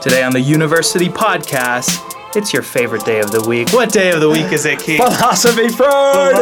Today on the University Podcast, it's your favorite day of the week. What day of the week is it, Keith? Philosophy Friday.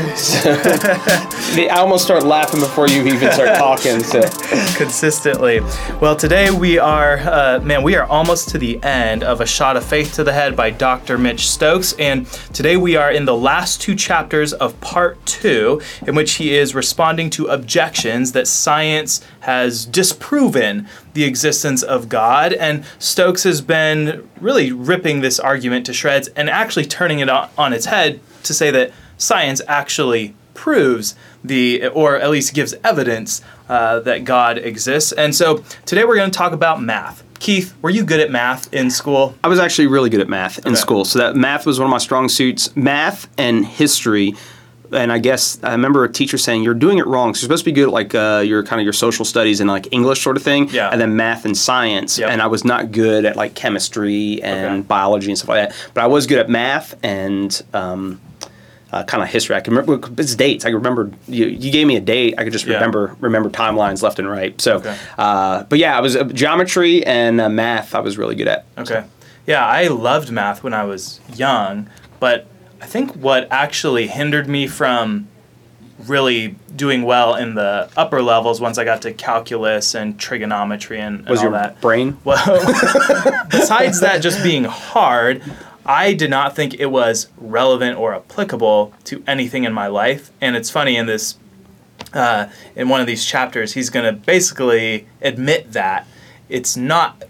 Friday. I almost start laughing before you even start talking. So Consistently. Well, today we are, uh, man, we are almost to the end of A Shot of Faith to the Head by Dr. Mitch Stokes. And today we are in the last two chapters of part two, in which he is responding to objections that science has disproven the existence of God. And Stokes has been really ripping this argument to shreds and actually turning it on, on its head to say that science actually proves the, or at least gives evidence uh, that God exists. And so today we're going to talk about math. Keith, were you good at math in school? I was actually really good at math in Okay. school. So that math was one of my strong suits. Math and history. And I guess I remember a teacher saying you're doing it wrong. So you're supposed to be good at like uh, your kind of your social studies and like English sort of thing, Yeah. and then math and science. Yep. And I was not good at like chemistry and Okay. biology and stuff like that. But I was good at math and um, uh, kind of history. I can remember it's dates. I can remember you, you gave me a date. I could just Yeah. remember remember timelines left and right. So, Okay. uh, but yeah, I was uh, geometry and uh, math. I was really good at. Okay. Yeah, I loved math when I was young, but I think what actually hindered me from really doing well in the upper levels once I got to calculus and trigonometry and, and Was all your that. brain? Well, besides that just being hard, I did not think it was relevant or applicable to anything in my life. And it's funny in this, uh, in one of these chapters, he's going to basically admit that it's not,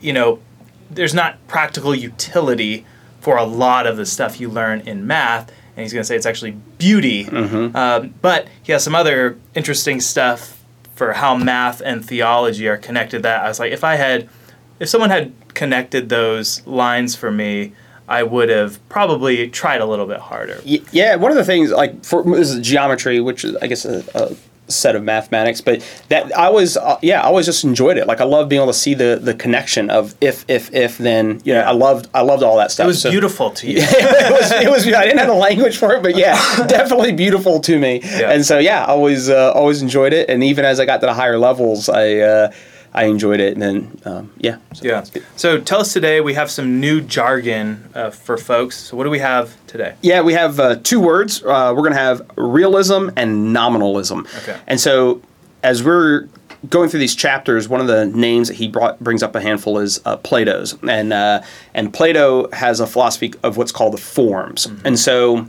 you know, there's not practical utility for a lot of the stuff you learn in math. And he's going to say it's actually beauty. Um, but he has some other interesting stuff for how math and theology are connected. That I was like, if I had, if someone had connected those lines for me, I would have probably tried a little bit harder. Yeah, one of the things like for this is geometry, which is I guess a, a set of mathematics, but that I was uh, yeah I always just enjoyed it. Like I love being able to see the the connection of if if if then you know I loved I loved all that stuff. It was So- beautiful to you. it was it was I didn't have the language for it, but yeah, definitely beautiful to me. Yeah. And so yeah, I always uh, always enjoyed it, and even as I got to the higher levels, I uh, I enjoyed it, and then um, yeah, so Yeah. So tell us today. We have some new jargon uh, for folks. So what do we have today? Yeah, we have uh, two words. Uh, we're going to have realism and nominalism. Okay. And so, as we're going through these chapters, one of the names that he brought, brings up a handful is uh, Plato's, and uh, and Plato has a philosophy of what's called the forms. And so,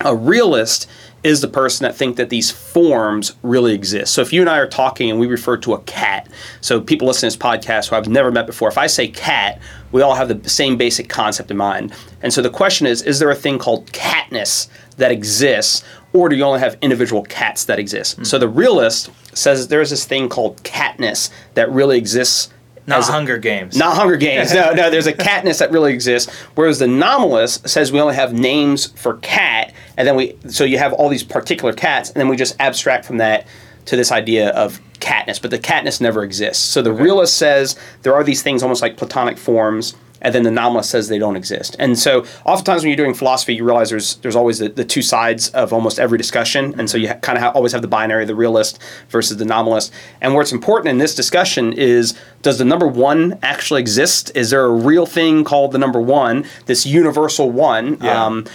a realist is the person that think that these forms really exist. So if you and I are talking and we refer to a cat, so people listen to this podcast who I've never met before, if I say cat, we all have the same basic concept in mind. And so the question is, is there a thing called catness that exists, or do you only have individual cats that exist? So the realist says there is this thing called catness that really exists Not Hunger Games. not Hunger Games. No, no. There's a catness that really exists. Whereas the nominalist says we only have names for cat, and then we so you have all these particular cats, and then we just abstract from that to this idea of catness. But the catness never exists. So the realist says there are these things almost like platonic forms. And then the nominalist says they don't exist. And so, oftentimes when you're doing philosophy, you realize there's there's always the, the two sides of almost every discussion. And so you ha- kind of ha- always have the binary, the realist versus the nominalist. And what's important in this discussion is does the number one actually exist? Is there a real thing called the number one, this universal one? Yeah. Um,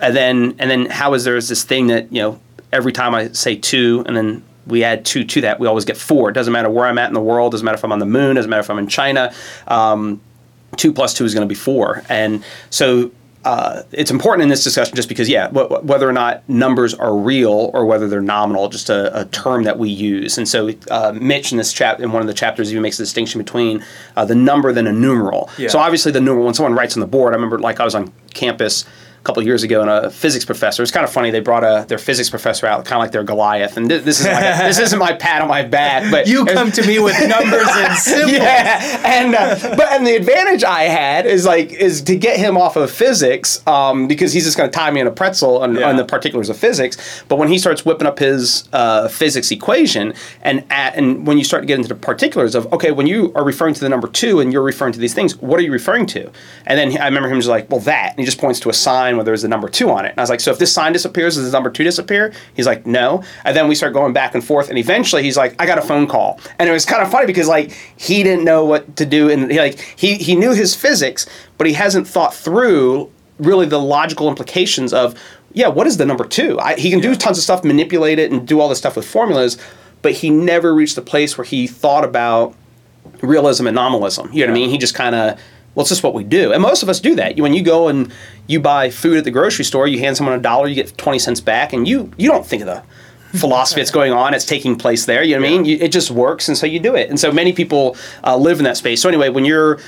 and then and then how is there this thing that you know every time I say two and then we add two to that, we always get four. It doesn't matter where I'm at in the world. Doesn't matter if I'm on the moon. Doesn't matter if I'm in China. Um, two plus two is going to be four. And so uh, it's important in this discussion just because, yeah, wh- wh- whether or not numbers are real or whether they're nominal, just a, a term that we use. And so uh, Mitch in this chap in one of the chapters even makes a distinction between uh, the number than a numeral. Yeah. So obviously the numeral, when someone writes on the board, I remember like I was on campus couple of years ago, and a physics professor. It's kind of funny. They brought a their physics professor out, kind of like their Goliath. And thi- this is like a, this isn't my pat on my back, but You come to me with numbers and symbols. yeah, and uh, but and the advantage I had is like is to get him off of physics um, because he's just going to tie me in a pretzel on, Yeah. on the particulars of physics. But when he starts whipping up his uh, physics equation and at, and when you start to get into the particulars of okay, when you are referring to the number two and you're referring to these things, what are you referring to? And then I remember him just like, well, that, and he just points to a sign sign where there's a number two on it. And I was like, so if this sign disappears, does the number two disappear? He's like, no. And then we start going back and forth, and eventually he's like, I got a phone call, and it was kind of funny because like he didn't know what to do, and he like he he knew his physics, but he hasn't thought through really the logical implications of yeah, what is the number two? I, he can do tons of stuff, manipulate it, and do all this stuff with formulas, but he never reached the place where he thought about realism and nominalism. You know what I mean? He just kind of, well, it's just what we do. And most of us do that. When you go and you buy food at the grocery store, you hand someone a dollar, you get 20 cents back, and you, you don't think of the philosophy that's going on, it's taking place there. You know what I mean? You, it just works, and so you do it. And so many people uh, live in that space. So anyway, when you're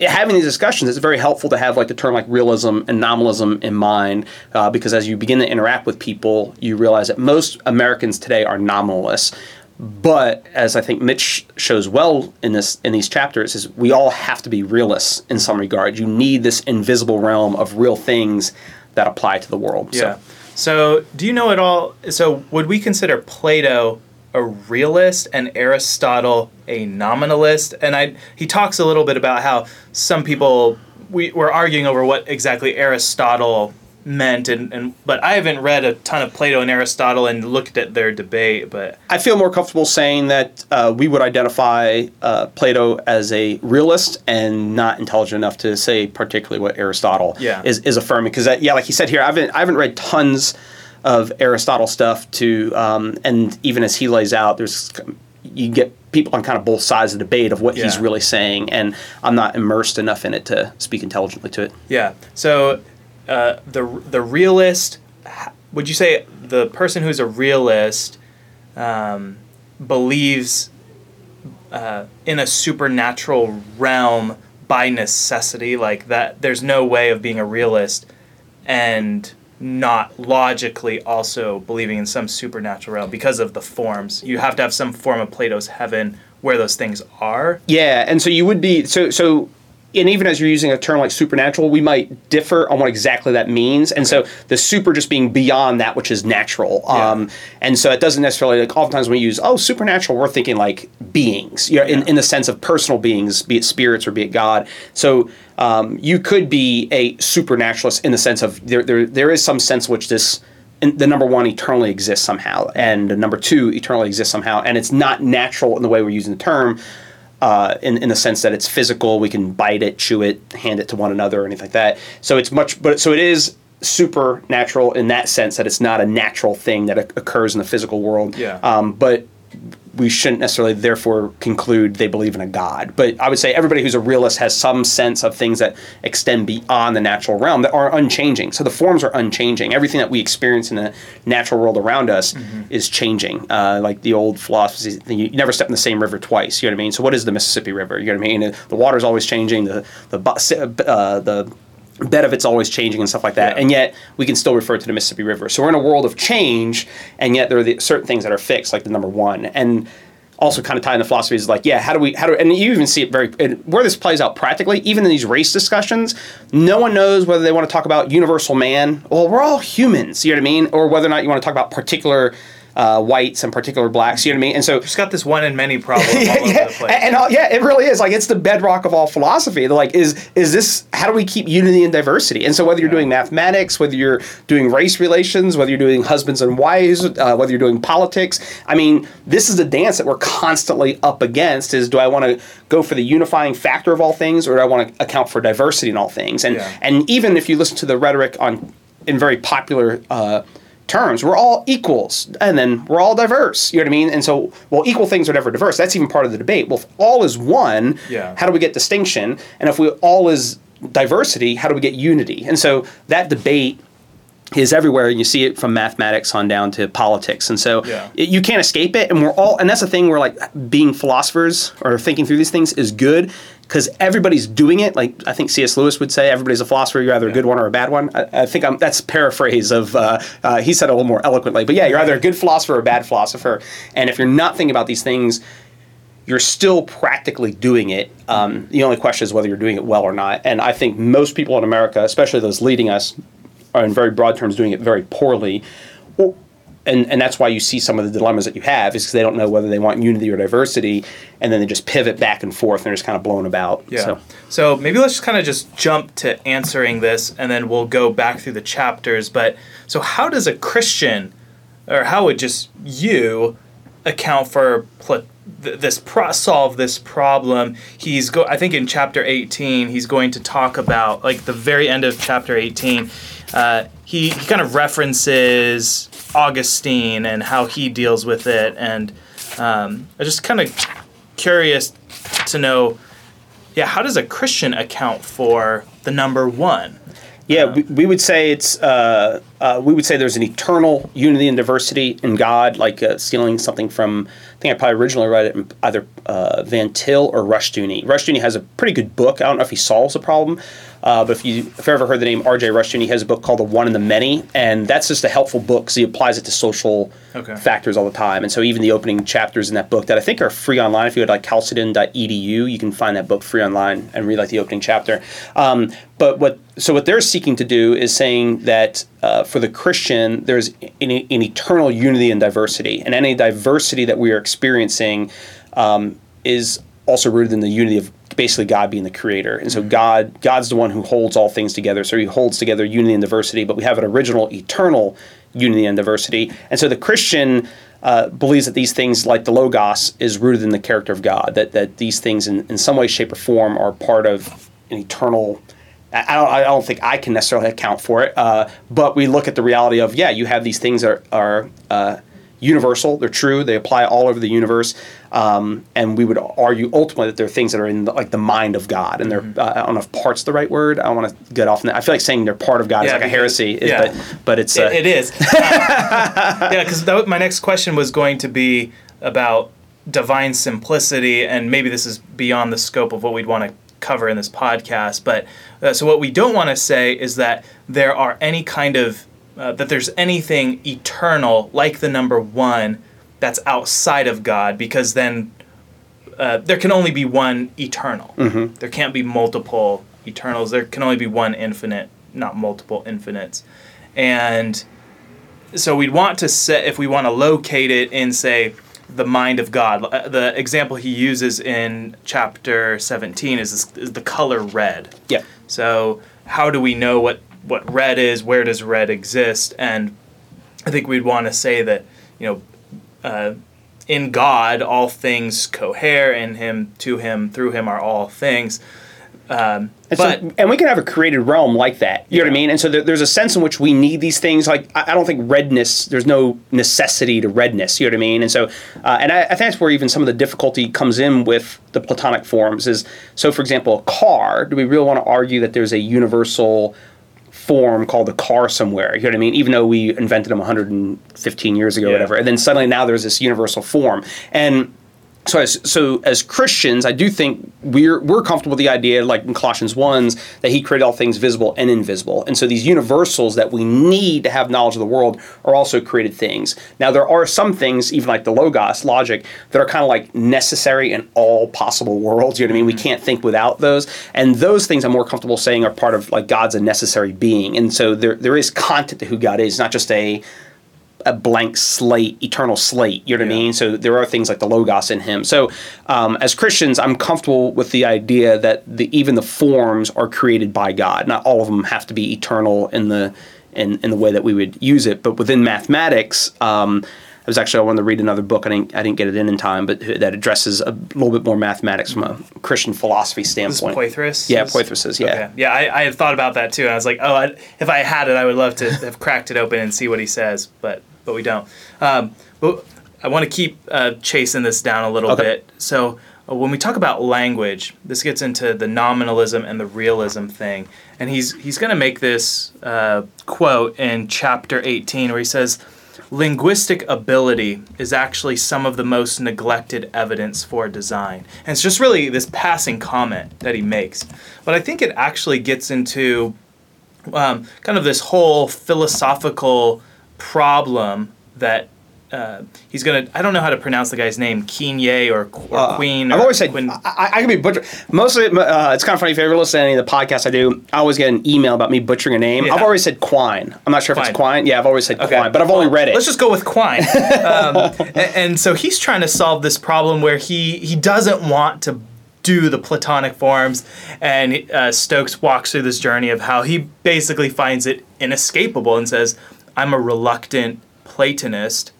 having these discussions, it's very helpful to have like the term like realism and nominalism in mind, uh, because as you begin to interact with people, you realize that most Americans today are nominalists. But as I think Mitch shows well in this in these chapters, is we all have to be realists in some regard. You need this invisible realm of real things that apply to the world. Yeah. So, So, do you know at all? So, would we consider Plato a realist and Aristotle a nominalist? And I he talks a little bit about how some people we were arguing over what exactly Aristotle meant, and, and but I haven't read a ton of Plato and Aristotle and looked at their debate. But I feel more comfortable saying that uh, we would identify uh, Plato as a realist and not intelligent enough to say particularly what Aristotle Yeah. is, is affirming. Because yeah, like he said here, I haven't I haven't read tons of Aristotle stuff to, um, and even as he lays out, there's you get people on kind of both sides of the debate of what he's really saying, and I'm not immersed enough in it to speak intelligently to it. yeah, so uh, the the realist. Would you say the person who's a realist um, believes uh, in a supernatural realm by necessity, like that. There's no way of being a realist and not logically also believing in some supernatural realm because of the forms. You have to have some form of Plato's heaven where those things are. Yeah, and so you would be so so and even as you're using a term like supernatural, we might differ on what exactly that means. And so the super just being beyond that which is natural. Yeah. Um, and so it doesn't necessarily like oftentimes when we use oh supernatural, we're thinking like beings, you know, in, Yeah. in the sense of personal beings, be it spirits or be it God. So um, you could be a supernaturalist in the sense of there there, there is some sense which this and the number one eternally exists somehow, and the number two eternally exists somehow, and it's not natural in the way we're using the term, uh, in in the sense that it's physical. We can bite it, chew it, hand it to one another, or anything like that. So it's much, but so it is supernatural in that sense that it's not a natural thing that occurs in the physical world. Yeah. Um, but we shouldn't necessarily therefore conclude they believe in a god. But I would say everybody who's a realist has some sense of things that extend beyond the natural realm that are unchanging. So the forms are unchanging. Everything that we experience in the natural world around us is changing. Uh, like the old philosophy, you never step in the same river twice. You know what I mean? So what is the Mississippi River? You know what I mean? The water's always changing. The the uh, the bed of it's always changing and stuff like that. Yeah. And yet we can still refer to the Mississippi River. So we're in a world of change, and yet there are the, certain things that are fixed, like the number one. And also kind of tie in the philosophy is like, yeah, how do we, how do, and you even see it very, and where this plays out practically, even in these race discussions, no one knows whether they want to talk about universal man. Well, we're all humans, you know what I mean? Or whether or not you want to talk about particular uh, whites and particular blacks, you know what I mean? And so it's got this one in many problem all yeah, over yeah. the place. And, and yeah, it really is like it's the bedrock of all philosophy. Like, is is this how do we keep unity and diversity? And so whether you're doing mathematics, whether you're doing race relations, whether you're doing husbands and wives, uh, whether you're doing politics, I mean, this is the dance that we're constantly up against. Is do I want to go for the unifying factor of all things, or do I want to account for diversity in all things? And Yeah. and even if you listen to the rhetoric on in very popular. Uh, terms. We're all equals, and then we're all diverse. You know what I mean? And so, well, equal things are never diverse. That's even part of the debate. Well, if all is one, Yeah. how do we get distinction? And if we all is diversity, how do we get unity? And so that debate is everywhere. You see it from mathematics on down to politics, and so Yeah. it- you can't escape it. And we're all, and that's the thing. Where like being philosophers or thinking through these things is good because everybody's doing it. Like I think C.S. Lewis would say, everybody's a philosopher. You're either a good one or a bad one. I, I think I'm, that's paraphrase of uh, uh, he said it a little more eloquently. But yeah, you're either a good philosopher or a bad philosopher. And if you're not thinking about these things you're still practically doing it. Um, the only question is whether you're doing it well or not. And I think most people in America, especially those leading us, are in very broad terms doing it very poorly. And and that's why you see some of the dilemmas that you have is because they don't know whether they want unity or diversity, and then they just pivot back and forth and they're just kind of blown about. Yeah. So, So maybe let's just kind of just jump to answering this, and then we'll go back through the chapters. But so, how does a Christian, or how would just you, account for pl- th- this pro- solve this problem? He's go. I think in chapter eighteen, he's going to talk about like the very end of chapter eighteen. Uh, he he kind of references Augustine and how he deals with it, and um, I'm just kind of curious to know yeah, how does a Christian account for the number one? Yeah, we, we would say it's uh, uh, we would say there's an eternal unity and diversity in God, like uh, stealing something from. I think I probably originally read it in either uh, Van Til or Rushdoony. Rushdoony has a pretty good book. I don't know if he solves the problem, uh, but if you if you've ever heard the name R.J. Rush Rushdoony, he has a book called The One and the Many, and that's just a helpful book because he applies it to social Okay. factors all the time. And so even the opening chapters in that book that I think are free online. If you go to like chalcedon.edu, you can find that book free online and read like the opening chapter. Um, but what so what they're seeking to do is saying that uh, for the Christian, there's an, an eternal unity and diversity, and any diversity that we are experiencing um, is also rooted in the unity of basically God being the creator. And so God God's the one who holds all things together. So he holds together unity and diversity, but we have an original eternal unity and diversity. And so the Christian uh, believes that these things, like the Logos, is rooted in the character of God, that, that these things in, in some way, shape, or form are part of an eternal I don't, I don't think I can necessarily account for it, uh, but we look at the reality of yeah, you have these things that are, are uh, universal, they're true, they apply all over the universe, um, and we would argue ultimately that they're things that are in the, like the mind of God, and they're uh, I don't know if part's the right word. I don't want to get off. On that. I feel like saying they're part of God is Yeah, like a heresy, is- yeah. but but it's uh, It, it is. yeah, because my next question was going to be about divine simplicity, and maybe this is beyond the scope of what we'd want to cover in this podcast. But uh, so what we don't want to say is that there are any kind of uh, that there's anything eternal like the number one that's outside of God, because then uh, there can only be one eternal. There can't be multiple eternals. There can only be one infinite, not multiple infinites. And so we'd want to set, if we want to locate it in, say, the mind of God. Uh, The example he uses in chapter 17 is, this, is the color red. yeah. So how do we know what, what red is? Where does red exist? And I think we'd want to say that, you know, uh, in God all things cohere, in Him, to Him, through Him are all things. Um, And, but so, and we can have a created realm like that. You know what I mean? And so there, there's a sense in which we need these things. Like I, I don't think redness. There's no necessity to redness. You know what I mean? And so, uh, and I, I think that's where even some of the difficulty comes in with the Platonic forms. Is so, for example, a car. Do we really want to argue that there's a universal form called the car somewhere? You know what I mean? Even though we invented them 115 years ago, or Yeah. whatever, and then suddenly now there's this universal form and so as so as Christians, I do think we're we're comfortable with the idea, like in Colossians ones, that He created all things visible and invisible, and so these universals that we need to have knowledge of the world are also created things. Now there are some things, even like the logos logic, that are kind of like necessary in all possible worlds. You know what I mean? We mm-hmm. can't think without those, and those things I'm more comfortable saying are part of like God's a necessary being, and so there there is content to who God is, not just a a blank slate, eternal slate. You know what I mean? So there are things like the logos in him. So um, as Christians, I'm comfortable with the idea that the, even the forms are created by God. Not all of them have to be eternal in the in, in the way that we would use it, but within mathematics. Um, I was actually I wanted to read another book. I didn't I didn't get it in in time, but that addresses a little bit more mathematics from a Christian philosophy standpoint. Poythress? Yeah, Is- Poythress, yeah. Okay. Yeah, I, I had thought about that too, and I was like, oh, I, if I had it, I would love to have cracked it open and see what he says, but but we don't. Um, but I want to keep uh, chasing this down a little Okay. bit. So uh, when we talk about language, this gets into the nominalism and the realism thing, and he's he's going to make this uh, quote in chapter 18 where he says. Linguistic ability is actually some of the most neglected evidence for design. And it's just really this passing comment that he makes. But I think it actually gets into um, kind of this whole philosophical problem that uh, he's gonna. I don't know how to pronounce the guy's name, Keenye or, or Uh, Queen. I've always said Quin- I, I can be butcher. Mostly, uh, it's kind of funny if you ever listen to any of the podcasts I do. I always get an email about me butchering a name. Yeah. I've always said Quine. I'm not sure if it's Quine. Quine. Yeah, I've always said Okay. Quine, but I've only read it. Let's just go with Quine. um, and, and so he's trying to solve this problem where he he doesn't want to do the Platonic forms, and uh, Stokes walks through this journey of how he basically finds it inescapable and says, "I'm a reluctant Platonist,"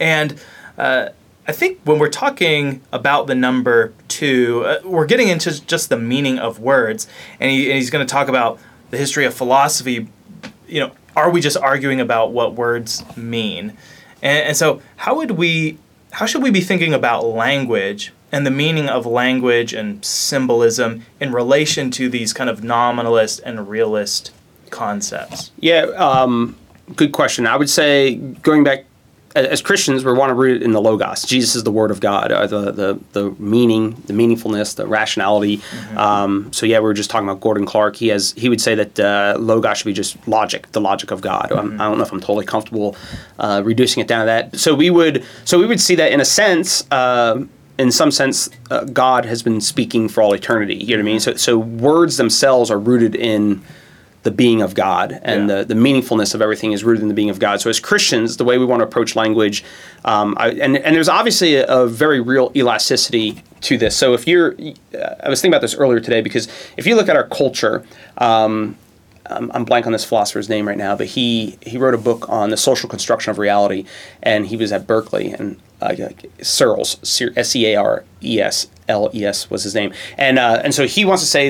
and uh, I think when we're talking about the number two, uh, we're getting into just the meaning of words, and, he, and he's going to talk about the history of philosophy. You know, are we just arguing about what words mean? And, and so, how would we, how should we be thinking about language and the meaning of language and symbolism in relation to these kind of nominalist and realist concepts? Yeah, um, good question. I would say going back as Christians, we want to root it in the logos. Jesus is the Word of God, uh, the the the meaning, the meaningfulness, the rationality. Um, so yeah, we were just talking about Gordon Clark. He has he would say that uh, logos should be just logic, the logic of God. I'm- I don't know if I'm totally comfortable uh, reducing it down to that. So we would so we would see that in a sense. um in some sense, uh, God has been speaking for all eternity. You know what I mean? So, so words themselves are rooted in the being of God, and Yeah. the, the meaningfulness of everything is rooted in the being of God. So, as Christians, the way we want to approach language, um, I, and and there's obviously a, a very real elasticity to this. So, if you're, I was thinking about this earlier today because if you look at our culture. Um, I'm, I'm blank on this philosopher's name right now, but he he wrote a book on the social construction of reality, and he was at Berkeley and uh, Searles, S E A R E S L E S was his name, and uh, and so he wants to say,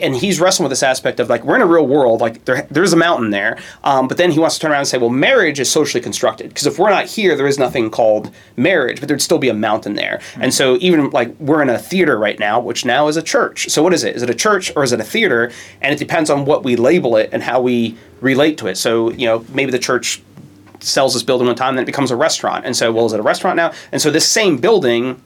and he's wrestling with this aspect of like we're in a real world, like there, there's a mountain there, um, but then he wants to turn around and say, well, marriage is socially constructed because if we're not here, there is nothing called marriage, but there'd still be a mountain there, and so even like we're in a theater right now, which now is a church. So what is it? Is it a church or is it a theater? And it depends on what we label it and how we relate to it. So you know maybe the church sells this building one time, then it becomes a restaurant. And so, well, is it a restaurant now? And so, this same building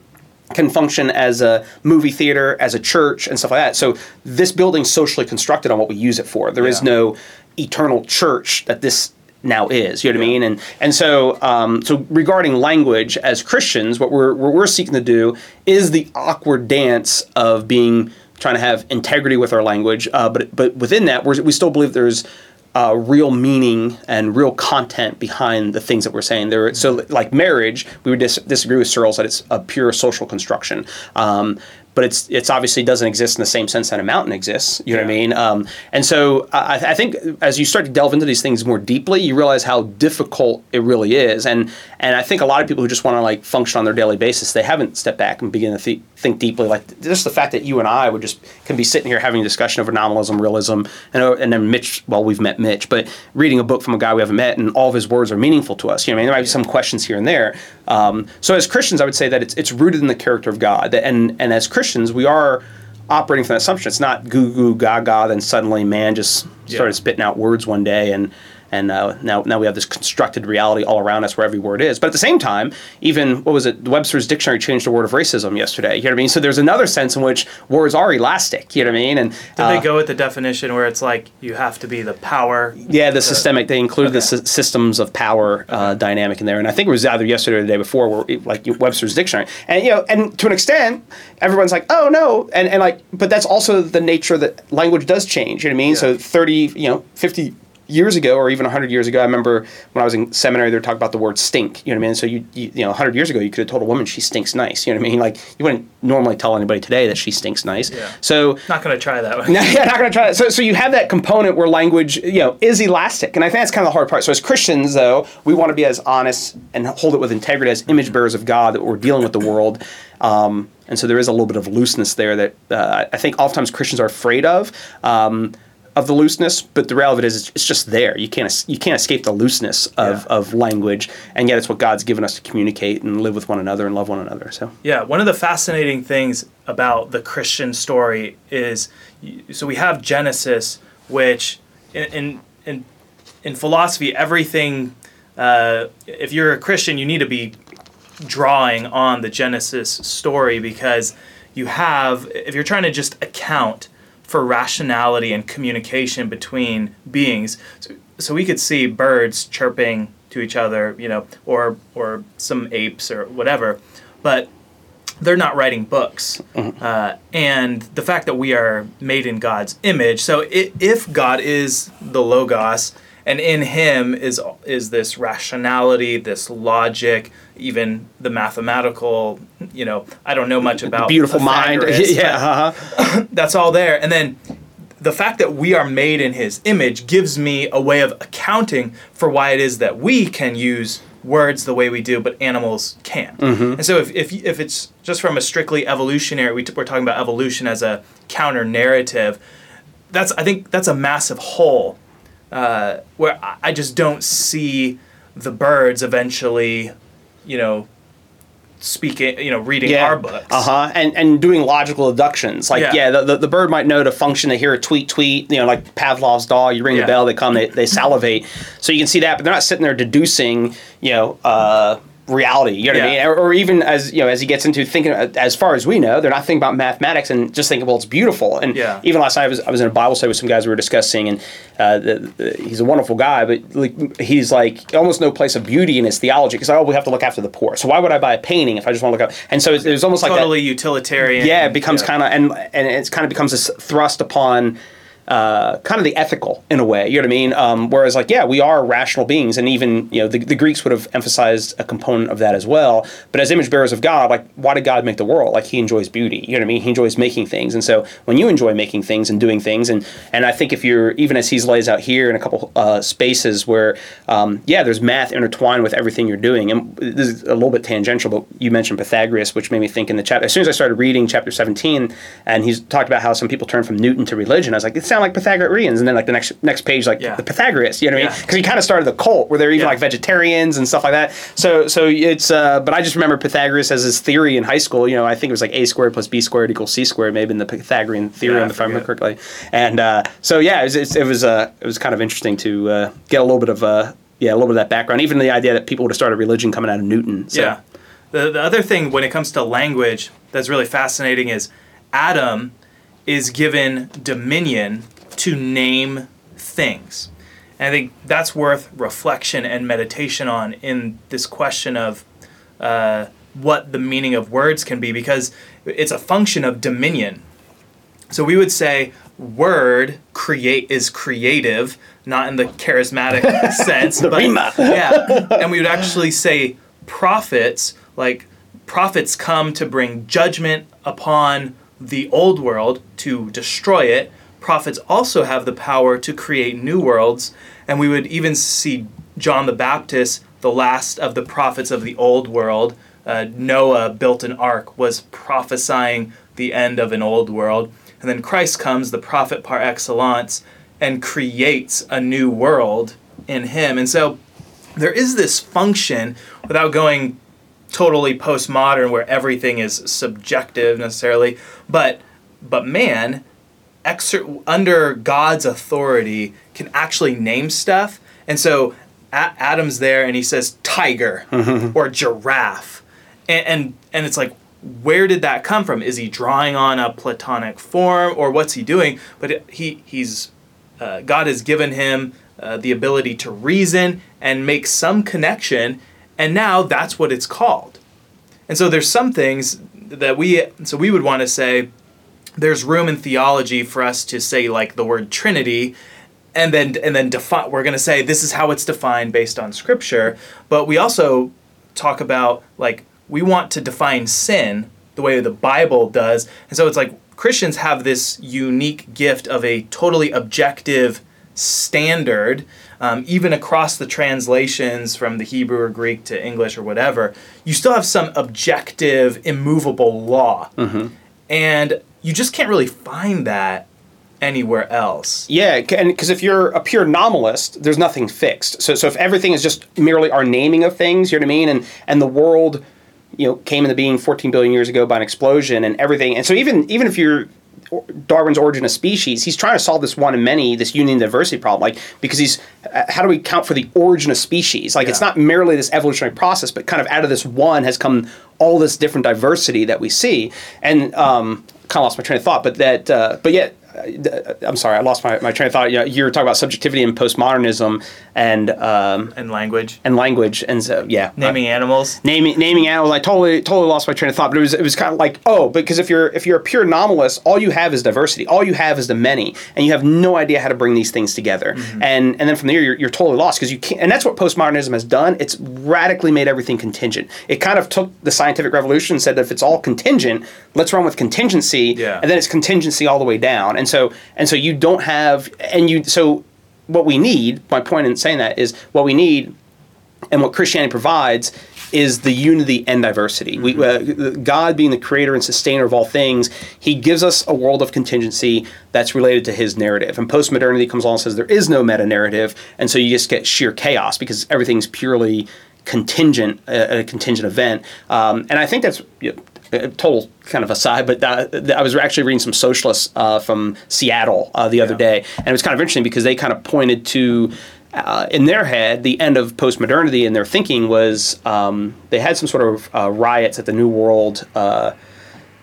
can function as a movie theater, as a church, and stuff like that. So, this building's socially constructed on what we use it for. There is Yeah. no eternal church that this now is. You know what I mean? And and so um, so regarding language as Christians, what we're what we're seeking to do is the awkward dance of being trying to have integrity with our language, uh, but but within that, we're, we still believe there's uh, real meaning and real content behind the things that we're saying. There, so like marriage, we would dis- disagree with Searles that it's a pure social construction. Um, but it's it's obviously doesn't exist in the same sense that a mountain exists. You know what I mean? Um, and so I, I think as you start to delve into these things more deeply, you realize how difficult it really is. And and I think a lot of people who just want to like function on their daily basis, they haven't stepped back and begin to th- think deeply. Like just the fact that you and I would just can be sitting here having a discussion over nominalism, realism, and uh, and then Mitch. Well, we've met Mitch, but reading a book from a guy we haven't met, and all of his words are meaningful to us. You know, what I mean, there might be some questions here and there. Um, so as Christians, I would say that it's it's rooted in the character of God, and and as Christians, we are operating from that assumption. It's not goo goo gaga, then suddenly man just started Yeah. spitting out words one day, and and uh, now now we have this constructed reality all around us where every word is. But at the same time, even what was it? Webster's dictionary changed the word of racism yesterday. You know what I mean? So there's another sense in which words are elastic. You know what I mean? And Did uh, they go with the definition where it's like you have to be the power? yeah, the systemic. They included the Okay. sy- systems of power uh, dynamic in there, and I think it was either yesterday or the day before, where it, like Webster's dictionary, and you know, and to an extent, everyone's like, oh no, and and like, but that's also the nature that language does change. You know what I mean? So thirty, you know, fifty years ago, or even hundred years ago, I remember when I was in seminary, they were talking about the word stink. You know what I mean? So you, you, you know, hundred years ago, you could have told a woman she stinks nice. You know what I mean? Like you wouldn't normally tell anybody today that she stinks nice. Yeah. So Not going to try that. no, yeah, not going to try that. So, so you have that component where language, you know, is elastic, and I think that's kind of the hard part. So, as Christians, though, we want to be as honest and hold it with integrity as image bearers of God that we're dealing with the world. Um, and so there is a little bit of looseness there that uh, I think oftentimes Christians are afraid of. Um, of the looseness, but the reality is, it's- just there. You can't you can't escape the looseness of, Yeah. of language, and yet it's what God's given us to communicate and live with one another and love one another. So Yeah, one of the fascinating things about the Christian story is so we have Genesis, which in in in, in philosophy, everything. Uh, if you're a Christian, you need to be drawing on the Genesis story because you have, if you're trying to just account for rationality and communication between beings, so, so we could see birds chirping to each other, you know, or or some apes or whatever, but they're not writing books. Uh, and the fact that we are made in God's image, so i if God is the Logos, and in Him is is this rationality, this logic, even the mathematical, you know, I don't know much about Beautiful mind. Yeah. Uh-huh. that's all there. And then the fact that we are made in his image gives me a way of accounting for why it is that we can use words the way we do, but animals can't. And so if, if, if it's just from a strictly evolutionary, we t- we're talking about evolution as a counter narrative, that's, I think that's a massive hole uh, where I- just don't see the birds eventually, you know, speaking, you know, reading our books. Uh huh. And and doing logical deductions. Like, Yeah. yeah, the, the, the bird might know to function. They hear a tweet, tweet. You know, like Pavlov's dog. You ring Yeah. the bell, they come, they, they salivate. So you can see that, but they're not sitting there deducing. You know. Uh, reality you know what i mean or, or even as you know as he gets into thinking uh, as far as we know they're not thinking about mathematics and just thinking well it's beautiful and Yeah. even last night I was, I was in a bible study with some guys we were discussing and uh, the, the, he's a wonderful guy but like, he's like almost no place of beauty in his theology because oh we have to look after the poor so why would i buy a painting if i just want to look up and so it's, there's almost like totally utilitarian. yeah, it becomes Yeah. kind of and and it kind of becomes this thrust upon uh, kind of the ethical in a way. You know what I mean? Um, whereas like yeah, we are rational beings, and even you know the, the Greeks would have emphasized a component of that as well. But as image bearers of God, like why did God make the world? Like He enjoys beauty. You know what I mean? He enjoys making things, and so when you enjoy making things and doing things, and and I think if you're even as He lays out here in a couple uh, spaces where um, yeah, there's math intertwined with everything you're doing, and this is a little bit tangential, but you mentioned Pythagoras, which made me think in the chapter. As soon as I started reading chapter 17, and he's talked about how some people turn from Newton to religion, I was like, it sounds like Pythagoreans, and then like the next next page, like Yeah. the Pythagoras, you know what I mean? Because he kind of started the cult where they're even Yeah. like vegetarians and stuff like that. So so it's, uh, but I just remember Pythagoras as his theory in high school. You know, I think it was like a squared plus b squared equals c squared, maybe in the Pythagorean theorem, if I remember correctly. And uh, so yeah, it was it's, it was uh, it was kind of interesting to uh, get a little bit of uh, yeah a little bit of that background, even the idea that people would have started religion coming out of Newton. So. Yeah. The, the other thing when it comes to language that's really fascinating is Adam is given dominion to name things. And I think that's worth reflection and meditation on in this question of uh, what the meaning of words can be because it's a function of dominion. So we would say word create is creative, not in the charismatic sense, but rhema. yeah. And we would actually say prophets, like prophets come to bring judgment upon the old world to destroy it. Prophets also have the power to create new worlds, and we would even see John the Baptist, the last of the prophets of the old world. Uh, Noah built an ark, was prophesying the end of an old world. And then Christ comes, the prophet par excellence, and creates a new world in him. And so there is this function without going totally postmodern where everything is subjective necessarily, but but man exer- under God's authority can actually name stuff. And so a- Adam's there and he says tiger or giraffe. And, and and it's like where did that come from? Is he drawing on a platonic form or what's he doing? But it, he he's uh, God has given him uh, the ability to reason and make some connection, and now that's what it's called. And so there's some things that we so we would want to say there's room in theology for us to say like the word Trinity, and then and then define. We're going to say this is how it's defined based on Scripture, but we also talk about like we want to define sin the way the Bible does, and so it's like Christians have this unique gift of a totally objective standard, um, even across the translations from the Hebrew or Greek to English or whatever, you still have some objective, immovable law. And you just can't really find that anywhere else. Yeah, and because if you're a pure nominalist, there's nothing fixed. So, so if everything is just merely our naming of things, you know what I mean, and and the world, you know, came into being 14 billion years ago by an explosion, and everything, and so even even if you're Darwin's origin of species, he's trying to solve this one and many, this union diversity problem, like because he's uh, how do we count for the origin of species? Like it's not merely this evolutionary process, but kind of out of this one has come all this different diversity that we see, and um, kind of lost my train of thought, but that, uh, but yet Uh, I'm sorry, I lost my, my train of thought. You, know, you were talking about subjectivity and postmodernism and um, And language. and language, and so yeah, Naming uh, animals. naming naming animals. I totally totally lost my train of thought. But it was it was kind of like oh, because if you're if you're a pure anomalist, all you have is diversity. All you have is the many, and you have no idea how to bring these things together. Mm-hmm. And and then from there you're, you're totally lost because you can't. And that's what postmodernism has done. It's radically made everything contingent. It kind of took the scientific revolution and said that if it's all contingent, let's run with contingency. Yeah. And then it's contingency all the way down. And so and so you don't have and you so what we need. My point in saying that is what we need and what Christianity provides is the unity and diversity. We, uh, God being the creator and sustainer of all things, He gives us a world of contingency that's related to His narrative. And postmodernity comes along and says there is no meta narrative, and so you just get sheer chaos because everything's purely contingent, uh, a contingent event. Um, and I think that's. You know, total kind of aside, but uh, I was actually reading some socialists uh, from Seattle uh, the other Yeah. day, and it was kind of interesting because they kind of pointed to uh, in their head, the end of postmodernity in their thinking was um, they had some sort of uh, riots at the New World, uh,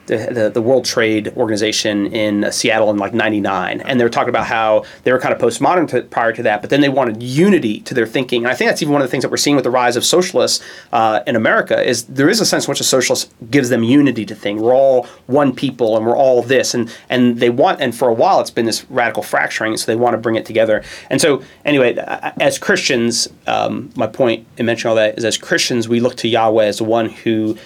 the, the, the World Trade Organization in Seattle in like '99, and they were talking about how they were kind of postmodern to, prior to that, but then they wanted unity to their thinking, and I think that's even one of the things that we're seeing with the rise of socialists uh, in America is there is a sense in which a socialist gives them unity to think. We're all one people, and we're all this, and and they want, and for a while it's been this radical fracturing, so they want to bring it together. And so anyway, uh, as Christians, um, my point in mentioning all that is as Christians we look to Yahweh as the one who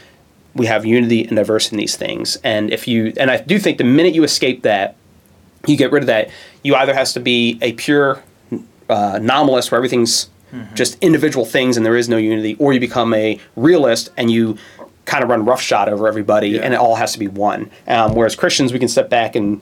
we have unity and diversity in these things. And if you and I do think the minute you escape that, you get rid of that, you either has to be a pure uh, anomalist where everything's just individual things and there is no unity, or you become a realist and you kind of run roughshod over everybody Yeah. and it all has to be one. Um, whereas Christians, we can step back and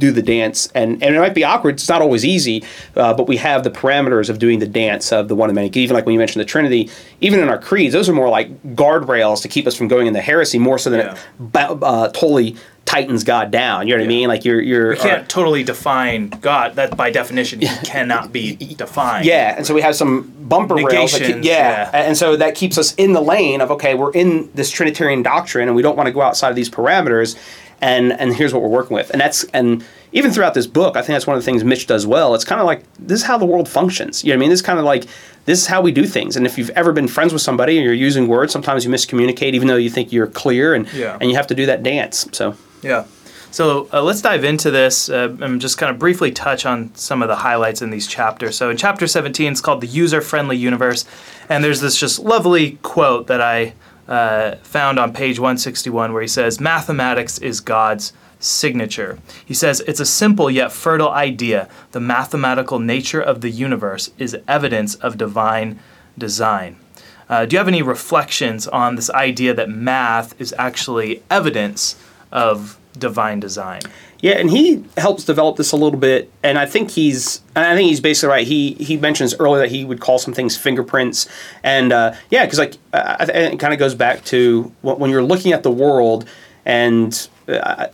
do the dance and, and it might be awkward it's not always easy uh, but we have the parameters of doing the dance of the one of many even like when you mentioned the trinity even in our creeds those are more like guardrails to keep us from going into heresy more so than Yeah. it uh, totally tightens god down you know what i mean like you're you're We can't totally define God. That by definition, he cannot be defined. Yeah, and so we have some bumper rails. Keep, yeah. yeah. and so that keeps us in the lane of okay, we're in this Trinitarian doctrine, and we don't want to go outside of these parameters. And and here's what we're working with, and that's and even throughout this book, I think that's one of the things Mitch does well. It's kind of like this is how the world functions. You know what I mean? This is kind of like this is how we do things. And if you've ever been friends with somebody and you're using words, sometimes you miscommunicate, even though you think you're clear, and Yeah. and you have to do that dance. So Yeah. So uh, let's dive into this uh, and just kind of briefly touch on some of the highlights in these chapters. So in chapter 17, it's called The User Friendly Universe. And there's this just lovely quote that I uh, found on page 161 where he says, Mathematics is God's signature. He says, It's a simple yet fertile idea. The mathematical nature of the universe is evidence of divine design. Uh, do you have any reflections on this idea that math is actually evidence of divine design? Yeah, and he helps develop this a little bit, and I think he's, I think he's basically right. He he mentions earlier that he would call some things fingerprints, and uh, yeah, because like uh, it kind of goes back to when you're looking at the world, and, uh,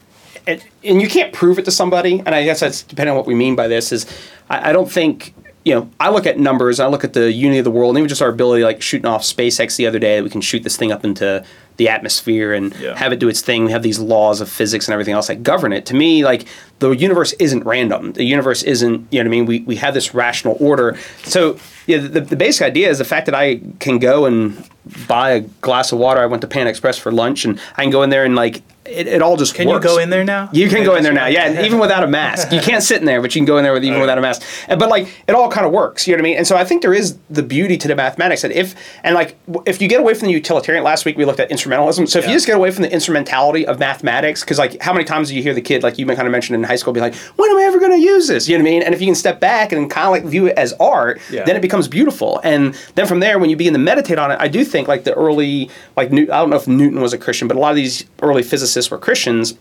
and and you can't prove it to somebody, and I guess that's depending on what we mean by this. Is I, I don't think you know, I look at numbers, I look at the unity of the world, and even just our ability, like shooting off SpaceX the other day, we can shoot this thing up into the atmosphere and Yeah. have it do its thing. We have these laws of physics and everything else that govern it. To me, like the universe isn't random. The universe isn't, you know what I mean? We, we have this rational order. So, yeah, the, the basic idea is the fact that I can go and buy a glass of water. I went to Pan Express for lunch, and I can go in there and like it, it all just Can works. you go in there now? You can go in there now, yeah, even without a mask. You can't sit in there, but you can go in there with even without a mask. But like, it all kind of works. You know what I mean? And so I think there is the beauty to the mathematics that if and like if you get away from the utilitarian. Last week we looked at instrumentalism. So if Yeah. you just get away from the instrumentality of mathematics, because like how many times do you hear the kid like you kind of mentioned in high school be like, when am I ever going to use this? You know what I mean? And if you can step back and kind of like view it as art, Yeah. then it becomes beautiful. And then from there, when you begin to meditate on it, I do think like the early like New- I don't know if Newton was a Christian, but a lot of these early physicists were Christians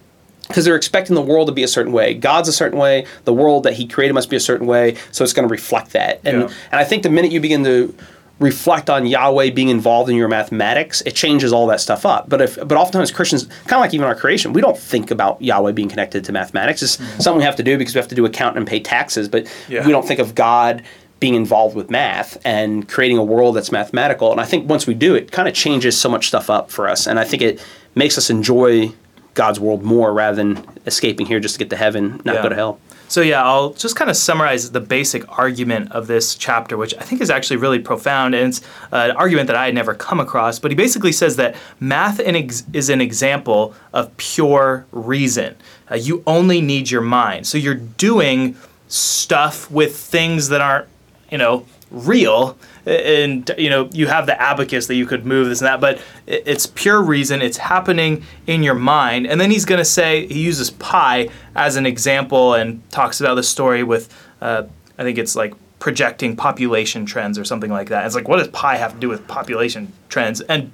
because they're expecting the world to be a certain way. God's a certain way. The world that He created must be a certain way. So it's going to reflect that. And Yeah. and I think the minute you begin to reflect on Yahweh being involved in your mathematics, it changes all that stuff up. But if but oftentimes Christians, kind of like even our creation, we don't think about Yahweh being connected to mathematics. It's mm-hmm. something we have to do because we have to do account and pay taxes. But Yeah. we don't think of God being involved with math and creating a world that's mathematical. And I think once we do, it kind of changes so much stuff up for us. And I think it makes us enjoy God's world more rather than escaping here just to get to heaven, not Yeah. go to hell. So yeah, I'll just kind of summarize the basic argument of this chapter, which I think is actually really profound, and it's uh, an argument that I had never come across. But he basically says that math is an example of pure reason. Uh, you only need your mind, so you're doing stuff with things that aren't, you know, real. And you know, you have the abacus that you could move this and that, but it's pure reason. It's happening in your mind. And then he's going to say he uses pi as an example and talks about the story with, uh, I think it's like projecting population trends or something like that. It's like, what does pi have to do with population trends? And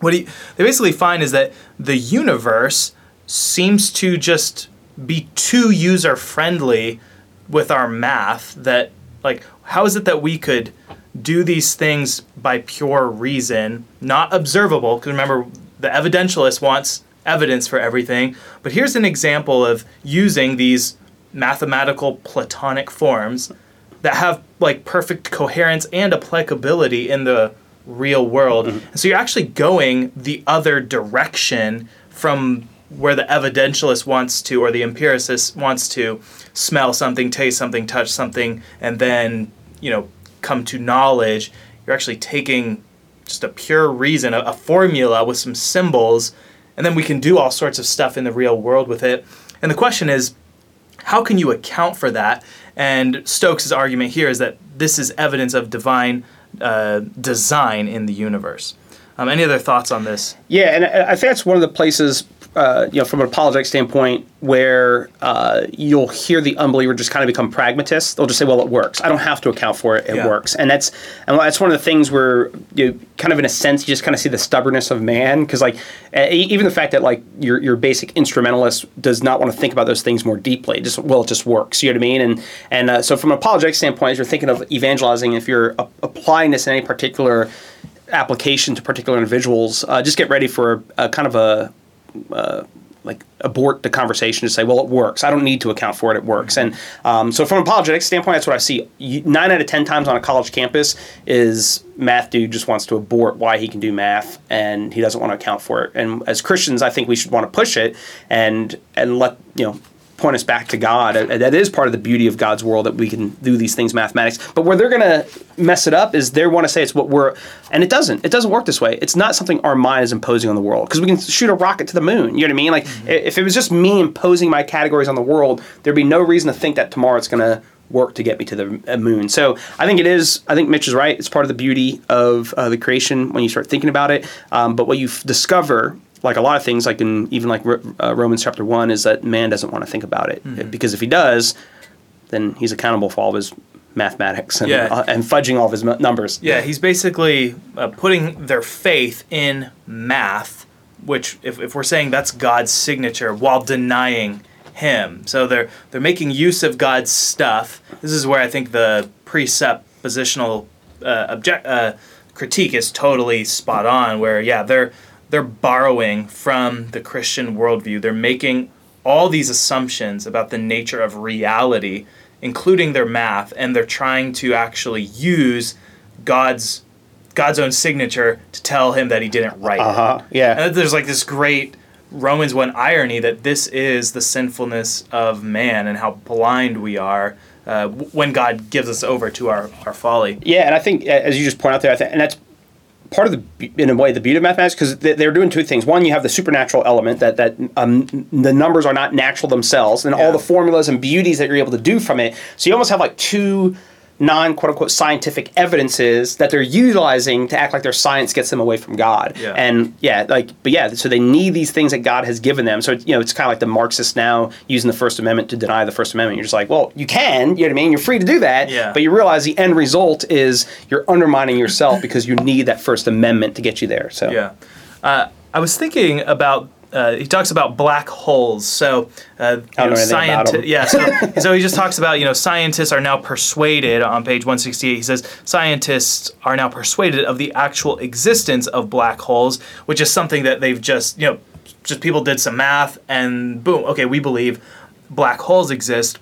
what he, they basically find is that the universe seems to just be too user friendly with our math that like how is it that we could do these things by pure reason not observable? Because remember the evidentialist wants evidence for everything. But here's an example of using these mathematical platonic forms that have like perfect coherence and applicability in the real world. Mm-hmm. And so you're actually going the other direction from where the evidentialist wants to or the empiricist wants to smell something, taste something, touch something and then, you know, come to knowledge. You're actually taking just a pure reason, a, a formula with some symbols, and then we can do all sorts of stuff in the real world with it. And the question is, how can you account for that? And Stokes' argument here is that this is evidence of divine uh, design in the universe. Um, any other thoughts on this? Yeah, and I I think that's one of the places, uh, you know, from an apologetic standpoint, where uh, you'll hear the unbeliever just kind of become pragmatists. They'll just say, "Well, it works. I don't have to account for it. It Yeah. works." And that's and that's one of the things where you kind of, in a sense, you just kind of see the stubbornness of man, because like even the fact that like your your basic instrumentalist does not want to think about those things more deeply. Just well, it just works. You know what I mean? And and uh, so from an apologetic standpoint, as you're thinking of evangelizing, if you're a- applying this in any particular application to particular individuals, uh, just get ready for a, kind of a uh, like abort the conversation to say, well, it works. I don't need to account for it. It works. And um, so, from apologetic standpoint, that's what I see. Nine out of ten times on a college campus is math dude just wants to abort why he can do math and he doesn't want to account for it. And as Christians, I think we should want to push it and and let you know point us back to God. That is part of the beauty of God's world that we can do these things mathematics. But where they're going to mess it up is they want to say it's what we're, and it doesn't. It doesn't work this way. It's not something our mind is imposing on the world because we can shoot a rocket to the moon. You know what I mean? Like i if it was just me imposing my categories on the world, there'd be no reason to think that tomorrow it's going to work to get me to the uh, moon. So I think it is. I think Mitch is right. It's part of the beauty of uh, the creation when you start thinking about it. Um, but what you f- discover, like a lot of things, like in even like uh, Romans chapter one, is that man doesn't want to think about it because if he does, then he's accountable for all of his mathematics and, Yeah. uh, and fudging all of his m- numbers. Yeah, he's basically uh, putting their faith in math, which, if, if we're saying that's God's signature, while denying Him. So they're they're making use of God's stuff. This is where I think the presuppositional uh, object uh, critique is totally spot on. Where yeah, they're they're borrowing from the Christian worldview. They're making all these assumptions about the nature of reality, including their math, and they're trying to actually use God's God's own signature to tell him that he didn't write. Uh huh. Yeah. And there's like this great Romans 1 irony that this is the sinfulness of man and how blind we are uh, when God gives us over to our, our folly. Yeah, and I think as you just point out there, I think, and that's part of the in a way the beauty of mathematics because they're doing two things. One, you have the supernatural element that that um, the numbers are not natural themselves, and all the formulas and beauties that you're able to do from it. So you almost have like two non quote unquote scientific evidences that they're utilizing to act like their science gets them away from God. Yeah. And yeah, like but yeah, so they need these things that God has given them. So you know, it's kind of like the Marxists now using the First Amendment to deny the First Amendment. You're just like, well, you can, you know what I mean? You're free to do that. Yeah. But you realize the end result is you're undermining yourself because you need that First Amendment to get you there. So Yeah. Uh, I was thinking about. Uh, he talks about black holes. So, uh, you know yeah. So, so he just talks about you know scientists are now persuaded on page 168. He says scientists are now persuaded of the actual existence of black holes, which is something that they've just you know just people did some math and boom, okay, we believe black holes exist.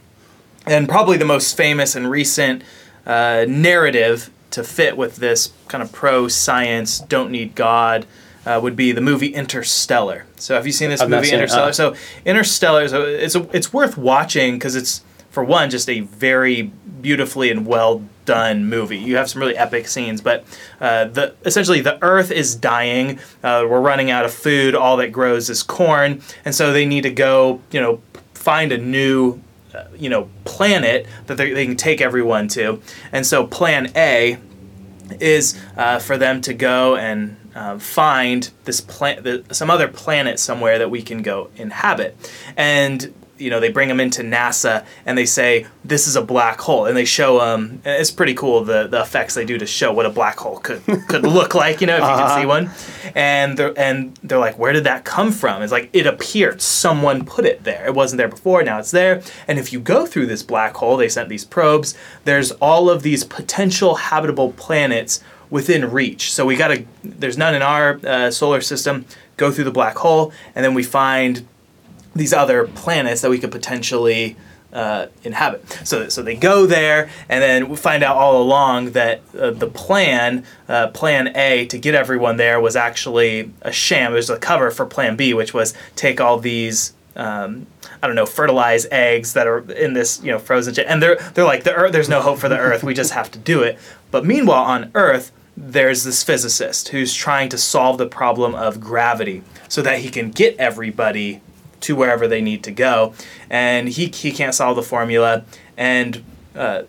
And probably the most famous and recent uh, narrative to fit with this kind of pro science, don't need God uh, would be the movie Interstellar. So have you seen this I've movie seen it, Interstellar? uh. So Interstellar is a, it's a, it's worth watching because it's for one just a very beautifully and well done movie. You have some really epic scenes, but uh, the essentially the Earth is dying. Uh, we're running out of food. All that grows is corn, and so they need to go you know find a new uh, you know planet that they, they can take everyone to. And so Plan A is uh, for them to go and uh, find this plant, some other planet somewhere that we can go inhabit. And you know, they bring them into NASA and they say this is a black hole, and they show them. It's pretty cool the, the effects they do to show what a black hole could could look like. You know, if you can see one. And they're and they're like, where did that come from? It's like it appeared. Someone put it there. It wasn't there before. Now it's there. And if you go through this black hole, they sent these probes. There's all of these potential habitable planets within reach. So we got to. There's none in our uh, solar system. Go through the black hole, and then we find these other planets that we could potentially uh, inhabit. So, so they go there, and then we find out all along that uh, the plan, uh, Plan A, to get everyone there was actually a sham. It was a cover for Plan B, which was take all these. Um, I don't know, fertilize eggs that are in this, you know, frozen. jet. And they're they're like the Earth. There's no hope for the Earth. We just have to do it. But meanwhile, on Earth, there's this physicist who's trying to solve the problem of gravity so that he can get everybody to wherever they need to go. And he, he can't solve the formula. And uh,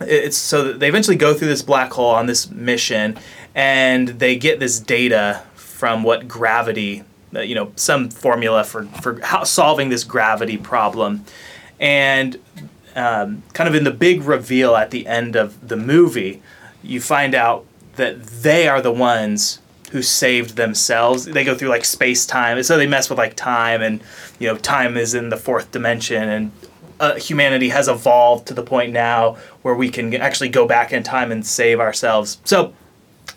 it's so they eventually go through this black hole on this mission and they get this data from what gravity, uh, you know, some formula for, for how, solving this gravity problem. And um, kind of in the big reveal at the end of the movie, you find out that they are the ones who saved themselves. They go through like space time, and so they mess with like time, and you know, time is in the fourth dimension, and uh, humanity has evolved to the point now where we can actually go back in time and save ourselves. So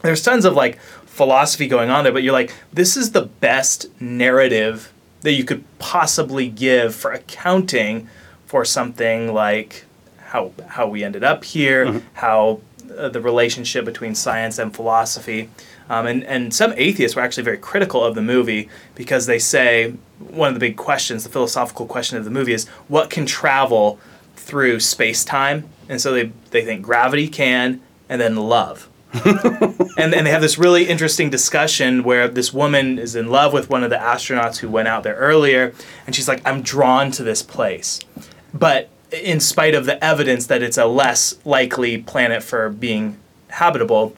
there's tons of like philosophy going on there, but you're like, this is the best narrative that you could possibly give for accounting for something like how how we ended up here, how uh, the relationship between science and philosophy. Um, and, and some atheists were actually very critical of the movie because they say one of the big questions, the philosophical question of the movie is what can travel through space time? And so they, they think gravity can, and then love. and, and they have this really interesting discussion where this woman is in love with one of the astronauts who went out there earlier, and she's like, I'm drawn to this place. But in spite of the evidence that it's a less likely planet for being habitable,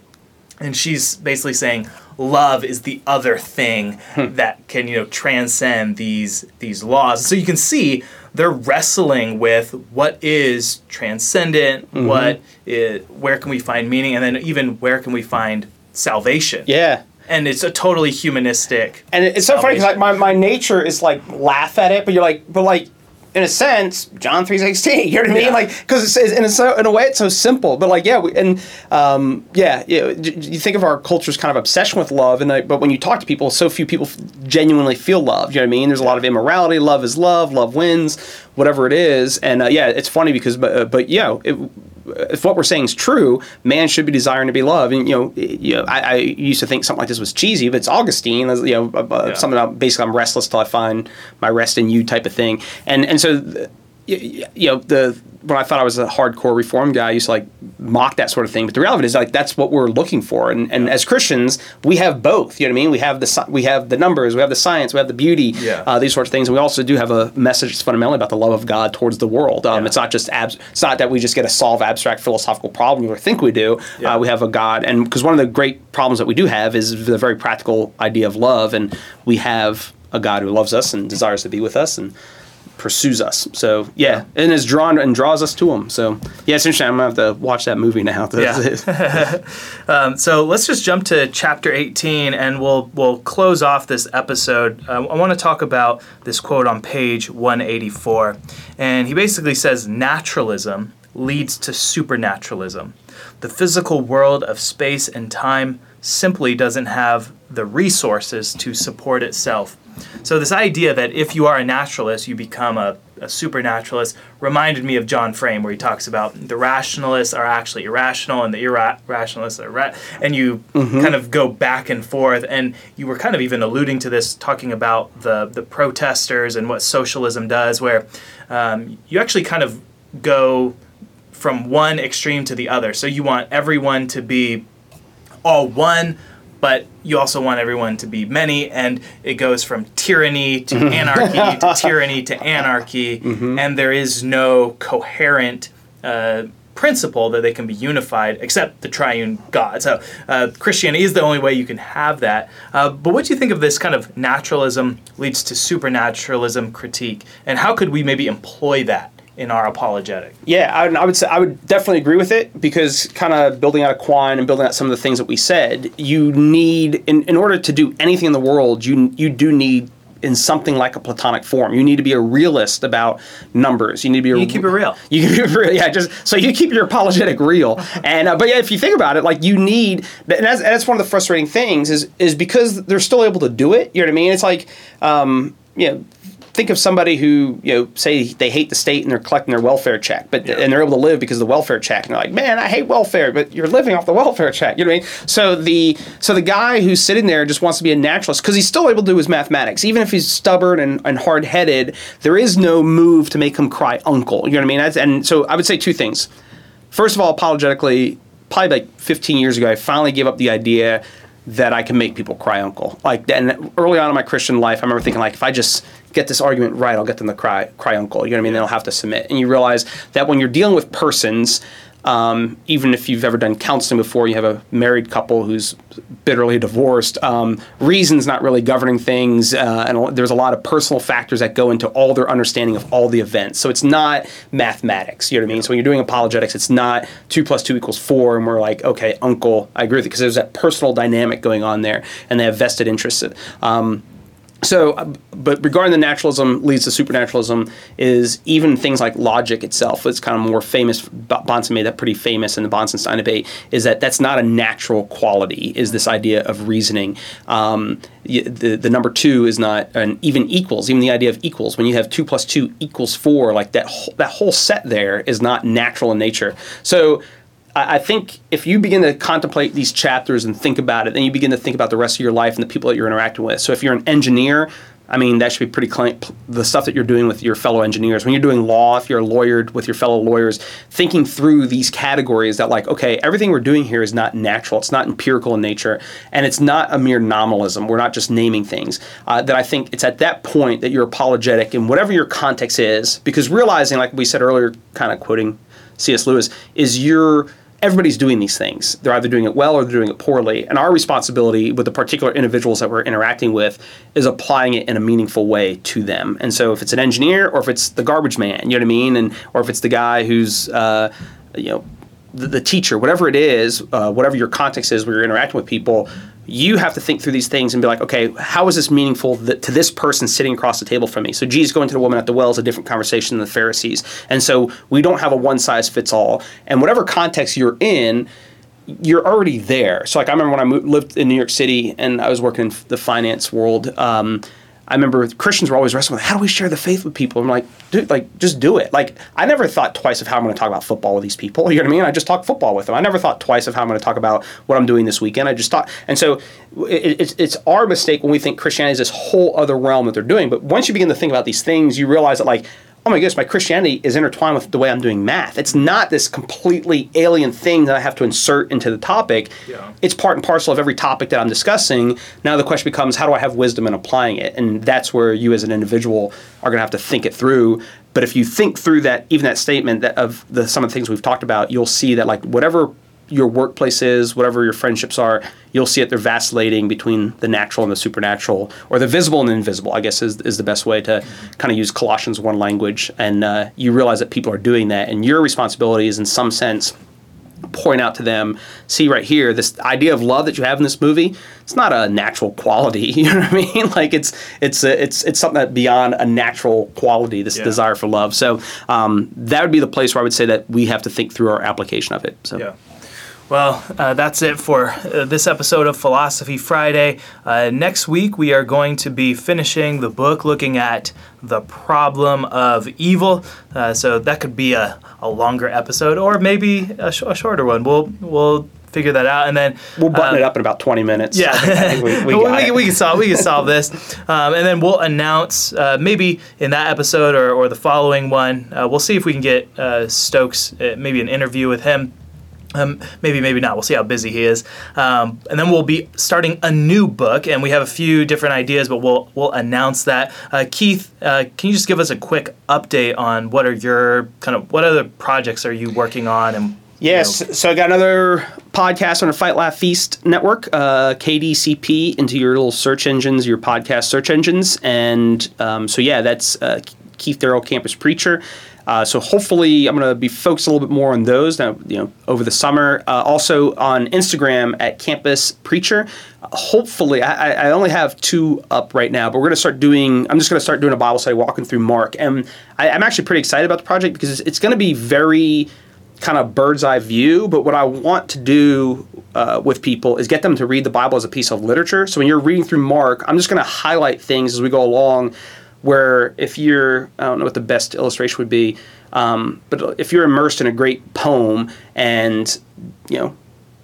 and she's basically saying love is the other thing hmm. that can you know transcend these these laws. So you can see they're wrestling with what is transcendent mm-hmm. what is, where can we find meaning and then even where can we find salvation. Yeah. and it's a totally humanistic And it- it's so funny because like my, my nature is like laugh at it, but you're like, but like in a sense, John three sixteen. You know what I mean? Yeah. Like because it's, it's in a so in a way it's so simple, but like yeah, we, and um, yeah, d- You think of our culture's kind of obsession with love, and like, but when you talk to people, so few people f- genuinely feel love. You know what I mean? There's a lot of immorality. Love is love. Love wins. Whatever it is, and uh, yeah, it's funny because but uh, but yeah. It, if what we're saying is true, man should be desiring to be loved. And you know, you know, I, I used to think something like this was cheesy, but it's Augustine. You know, uh, Yeah. something about basically I'm restless till I find my rest in you type of thing. And and so, th- you know, the when I thought I was a hardcore reform guy, I used to like mock that sort of thing. But the reality is like that's what we're looking for. And and as Christians, we have both. You know what I mean? We have the we have the numbers, we have the science, we have the beauty, Yeah. uh, these sorts of things. And we also do have a message that's fundamentally about the love of God towards the world. Um, Yeah. It's not just abs- it's not that we just get to solve abstract philosophical problems or think we do. Yeah. Uh, we have a God, and because one of the great problems that we do have is the very practical idea of love, and we have a God who loves us and desires to be with us and pursues us. So yeah, and is drawn and draws us to Him. So yeah, it's interesting. I'm gonna have to watch that movie now. Yeah. Um, so let's just jump to chapter 18 and we'll we'll close off this episode. Uh, I want to talk about this quote on page 184. And he basically says naturalism leads to supernaturalism. The physical world of space and time simply doesn't have the resources to support itself. So, this idea that if you are a naturalist, you become a, a supernaturalist reminded me of John Frame, where he talks about the rationalists are actually irrational and the irrationalists are ra- and you mm-hmm. kind of go back and forth. And you were kind of even alluding to this, talking about the, the protesters and what socialism does, where um, you actually kind of go from one extreme to the other. So, you want everyone to be all one but you also want everyone to be many, and it goes from tyranny to mm-hmm. anarchy to tyranny to anarchy, mm-hmm. and there is no coherent uh, principle that they can be unified except the triune God. So uh, Christianity is the only way you can have that. Uh, but what do you think of this kind of naturalism leads to supernaturalism critique, and how could we maybe employ that? In our apologetic. Yeah, I, I, would say I would definitely agree with it because kind of building out a Quine and building out some of the things that we said, you need in, in order to do anything in the world, you you do need in something like a platonic form. You need to be a realist about numbers. You need to be. A, you keep it real. You keep it real. Yeah, just so you keep your apologetic real. and uh, but yeah, if you think about it, like you need, and that's, and that's one of the frustrating things is is because they're still able to do it. You know what I mean? It's like. Um, you know, think of somebody who you know say they hate the state and they're collecting their welfare check, but yeah. and they're able to live because of the welfare check, and they're like, man, I hate welfare, but you're living off the welfare check. You know what I mean? So the so the guy who's sitting there just wants to be a naturalist because he's still able to do his mathematics, even if he's stubborn and, and hard headed. There is no move to make him cry uncle. You know what I mean? That's, and so I would say two things. First of all, apologetically, probably like 15 years ago, I finally gave up the idea that I can make people cry uncle. Like, and early on in my Christian life, I remember thinking like, if I just get this argument right, I'll get them to cry, cry uncle. You know what I mean? They'll have to submit. And you realize that when you're dealing with persons, um, even if you've ever done counseling before, you have a married couple who's bitterly divorced. Um, reason's not really governing things, uh, and there's a lot of personal factors that go into all their understanding of all the events. So it's not mathematics. You know what I mean? So when you're doing apologetics, it's not two plus two equals four, and we're like, okay, uncle, I agree with you, because there's that personal dynamic going on there, and they have vested interests. Um, so, uh, but regarding the naturalism leads to supernaturalism is even things like logic itself. It's kind of more famous. Bahnsen made that pretty famous in the Bahnsen-Stein debate. Is that that's not a natural quality? Is this idea of reasoning? Um, the the number two is not an even equals. Even the idea of equals when you have two plus two equals four, like that that whole set there is not natural in nature. So I think if you begin to contemplate these chapters and think about it, then you begin to think about the rest of your life and the people that you're interacting with. So if you're an engineer, I mean, that should be pretty clean. The stuff that you're doing with your fellow engineers, when you're doing law, if you're a lawyer with your fellow lawyers, thinking through these categories that, like, okay, everything we're doing here is not natural, it's not empirical in nature, and it's not a mere nominalism. We're not just naming things. Uh, that I think it's at that point that you're apologetic in whatever your context is, because realizing, like we said earlier, kind of quoting C.S. Lewis, is you're everybody's doing these things. They're either doing it well or they're doing it poorly. And our responsibility with the particular individuals that we're interacting with is applying it in a meaningful way to them. And so if it's an engineer or if it's the garbage man, you know what I mean? And or if it's the guy who's uh, you know the, the, teacher, whatever it is, uh, whatever your context is where you're interacting with people, you have to think through these things and be like, okay, how is this meaningful th- to this person sitting across the table from me? So Jesus going to the woman at the well is a different conversation than the Pharisees. And so we don't have a one size fits all. And whatever context you're in, you're already there. So like I remember when I moved, lived in New York City and I was working in the finance world. Um, I remember Christians were always wrestling with how do we share the faith with people? I'm like, dude, like just do it. Like I never thought twice of how I'm going to talk about football with these people. You know what I mean? I just talk football with them. I never thought twice of how I'm going to talk about what I'm doing this weekend. I just thought, and so it, it's it's our mistake when we think Christianity is this whole other realm that they're doing. But once you begin to think about these things, you realize that like oh my goodness, my Christianity is intertwined with the way I'm doing math. It's not this completely alien thing that I have to insert into the topic. Yeah. It's part and parcel of every topic that I'm discussing. Now the question becomes, how do I have wisdom in applying it? And that's where you as an individual are going to have to think it through. But if you think through that, even that statement that of the some of the things we've talked about, you'll see that like whatever your workplace is, whatever your friendships are, you'll see it. They're vacillating between the natural and the supernatural, or the visible and the invisible. I guess is is the best way to kind of use Colossians one language. And uh, you realize that people are doing that, and your responsibility is, in some sense, point out to them, see right here, this idea of love that you have in this movie. It's not a natural quality. You know what I mean? Like it's it's a, it's it's something that beyond a natural quality. This yeah. desire for love. So um, that would be the place where I would say that we have to think through our application of it. So. Yeah. Well, uh, that's it for uh, this episode of Philosophy Friday. Uh, next week, we are going to be finishing the book looking at the problem of evil. Uh, so that could be a, a longer episode or maybe a, sh- a shorter one. We'll, we'll figure that out. And then We'll button um, it up in about 20 minutes. yeah, I think- I think we, we we, we, we can solve we can solve this, um, and then we'll announce uh, maybe in that episode or, or the following one. Uh, we'll see if we can get uh, Stokes uh, maybe an interview with him. Um, maybe, maybe not. We'll see how busy he is, um, and then we'll be starting a new book, and we have a few different ideas, but we'll we'll announce that. Uh, Keith, uh, can you just give us a quick update on what are your kind of what other projects are you working on, and you Yes, know, so I got another podcast on the Fight Laugh Feast network, uh, KDCP, into your little search engines, your podcast search engines, and um, so yeah, that's uh, Keith Darrell, Campus Preacher. Uh, so hopefully, I'm going to be focused a little bit more on those now. You know, over the summer. Uh, also on Instagram at Campus Preacher. Hopefully, I, I- only have two up right now, but we're going to start doing. I'm just going to start doing a Bible study, walking through Mark, and I, I'm actually pretty excited about the project because it's, it's going to be very kind of bird's eye view, but what I want to do uh, with people is get them to read the Bible as a piece of literature. So when you're reading through Mark, I'm just going to highlight things as we go along. Where if you're, I don't know what the best illustration would be, um, but if you're immersed in a great poem and you know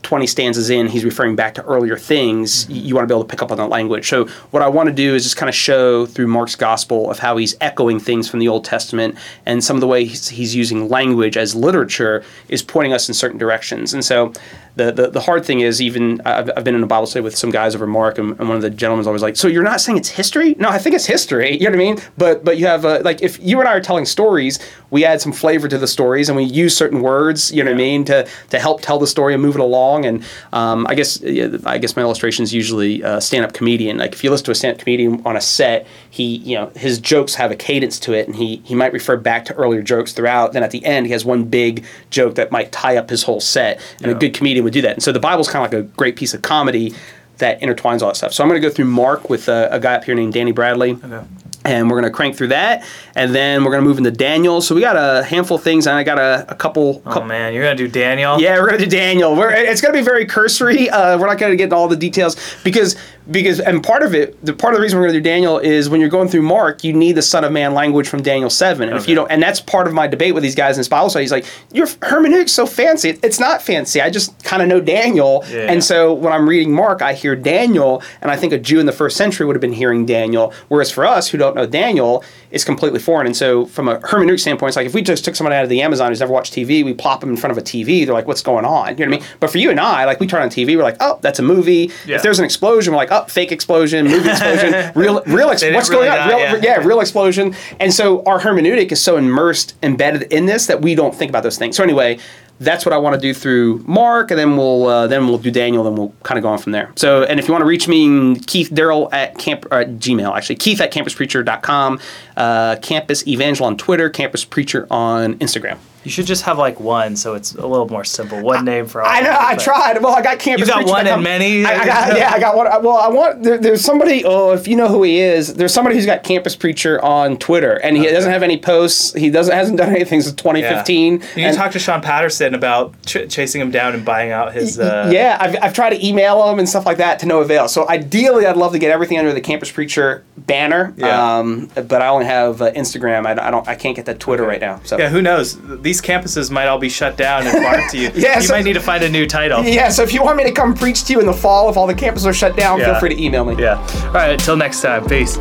20 stanzas in, he's referring back to earlier things, y- you want to be able to pick up on that language. So, what I want to do is just kind of show through Mark's gospel of how he's echoing things from the Old Testament and some of the way he's, he's using language as literature is pointing us in certain directions. And so, the, the, the hard thing is, even I've, I've been in a Bible study with some guys over Mark, and, and one of the gentlemen's always like, So, you're not saying it's history? No, I think it's history. You know what I mean? But, but you have, uh, like, if you and I are telling stories, we add some flavor to the stories and we use certain words, you know what I mean, to, to help tell the story and move it along. And um, I guess I guess my illustration is usually a stand-up comedian. Like if you listen to a stand-up comedian on a set, he you know his jokes have a cadence to it, and he he might refer back to earlier jokes throughout. Then at the end, he has one big joke that might tie up his whole set, and a good comedian would do that. And so the Bible's kind of like a great piece of comedy that intertwines all that stuff. So I'm going to go through Mark with a, a guy up here named Danny Bradley Okay. And we're going to crank through that and then we're going to move into daniel. So we got a handful of things and i got a, a couple, Oh couple man, you're gonna do Daniel. yeah we're going to do daniel. We're, it's going to be very cursory. Uh, we're not going to get into all the details because because and part of it the part of the reason we're going to do daniel is when you're going through mark you need the son of man language from daniel 7 and if you don't and that's part of my debate with these guys in this bible study. He's like your hermeneutics so fancy. It's not fancy. I just kind of know daniel. Yeah. and so when i'm reading mark i hear daniel and i think a jew in the first century would have been hearing daniel. Whereas for us who don't know daniel is completely foreign. And so from a hermeneutic standpoint it's like if we just took someone out of the amazon who's never watched tv we plop them in front of a tv they're like what's going on? You know what i mean? But for you and i like we turn on tv we're like oh that's a movie. Yeah. if there's an explosion we're like oh fake explosion movie explosion real real ex- what's really going on real, yeah. yeah real explosion. And so our hermeneutic is so immersed embedded in this that we don't think about those things. So anyway that's what I want to do through Mark, and then we'll uh, then we'll do Daniel, then we'll kind of go on from there. So, and if you want to reach me, Keith Darrell at camp at Gmail actually, Keith at campuspreacher.com, uh, Campus Evangel on Twitter, Campus Preacher on Instagram. You should just have like one, so it's a little more simple. One name for all. I know. I tried. Well, I got campus. You got Preacher one and many? I, I got, yeah, I got one. Well, I want. There, there's somebody. Oh, if you know who he is, there's somebody who's got campus preacher on Twitter, and he doesn't have any posts. He doesn't hasn't done anything since 2015. You need and- talk to Sean Patterson about ch- chasing him down and buying out his. Uh, yeah, I've, I've tried to email him and stuff like that to no avail. So ideally, I'd love to get everything under the Campus Preacher banner. Yeah. Um, but I only have uh, Instagram. I, I don't. I can't get that Twitter right now. So Yeah, who knows? These campuses might all be shut down and barred to you. Yeah, you so- might need to find a new title. yeah. So if you want me to come preach to you in the fall, if all the campuses are shut down, Yeah. feel free to email me. Yeah. All right. Until next time. Peace.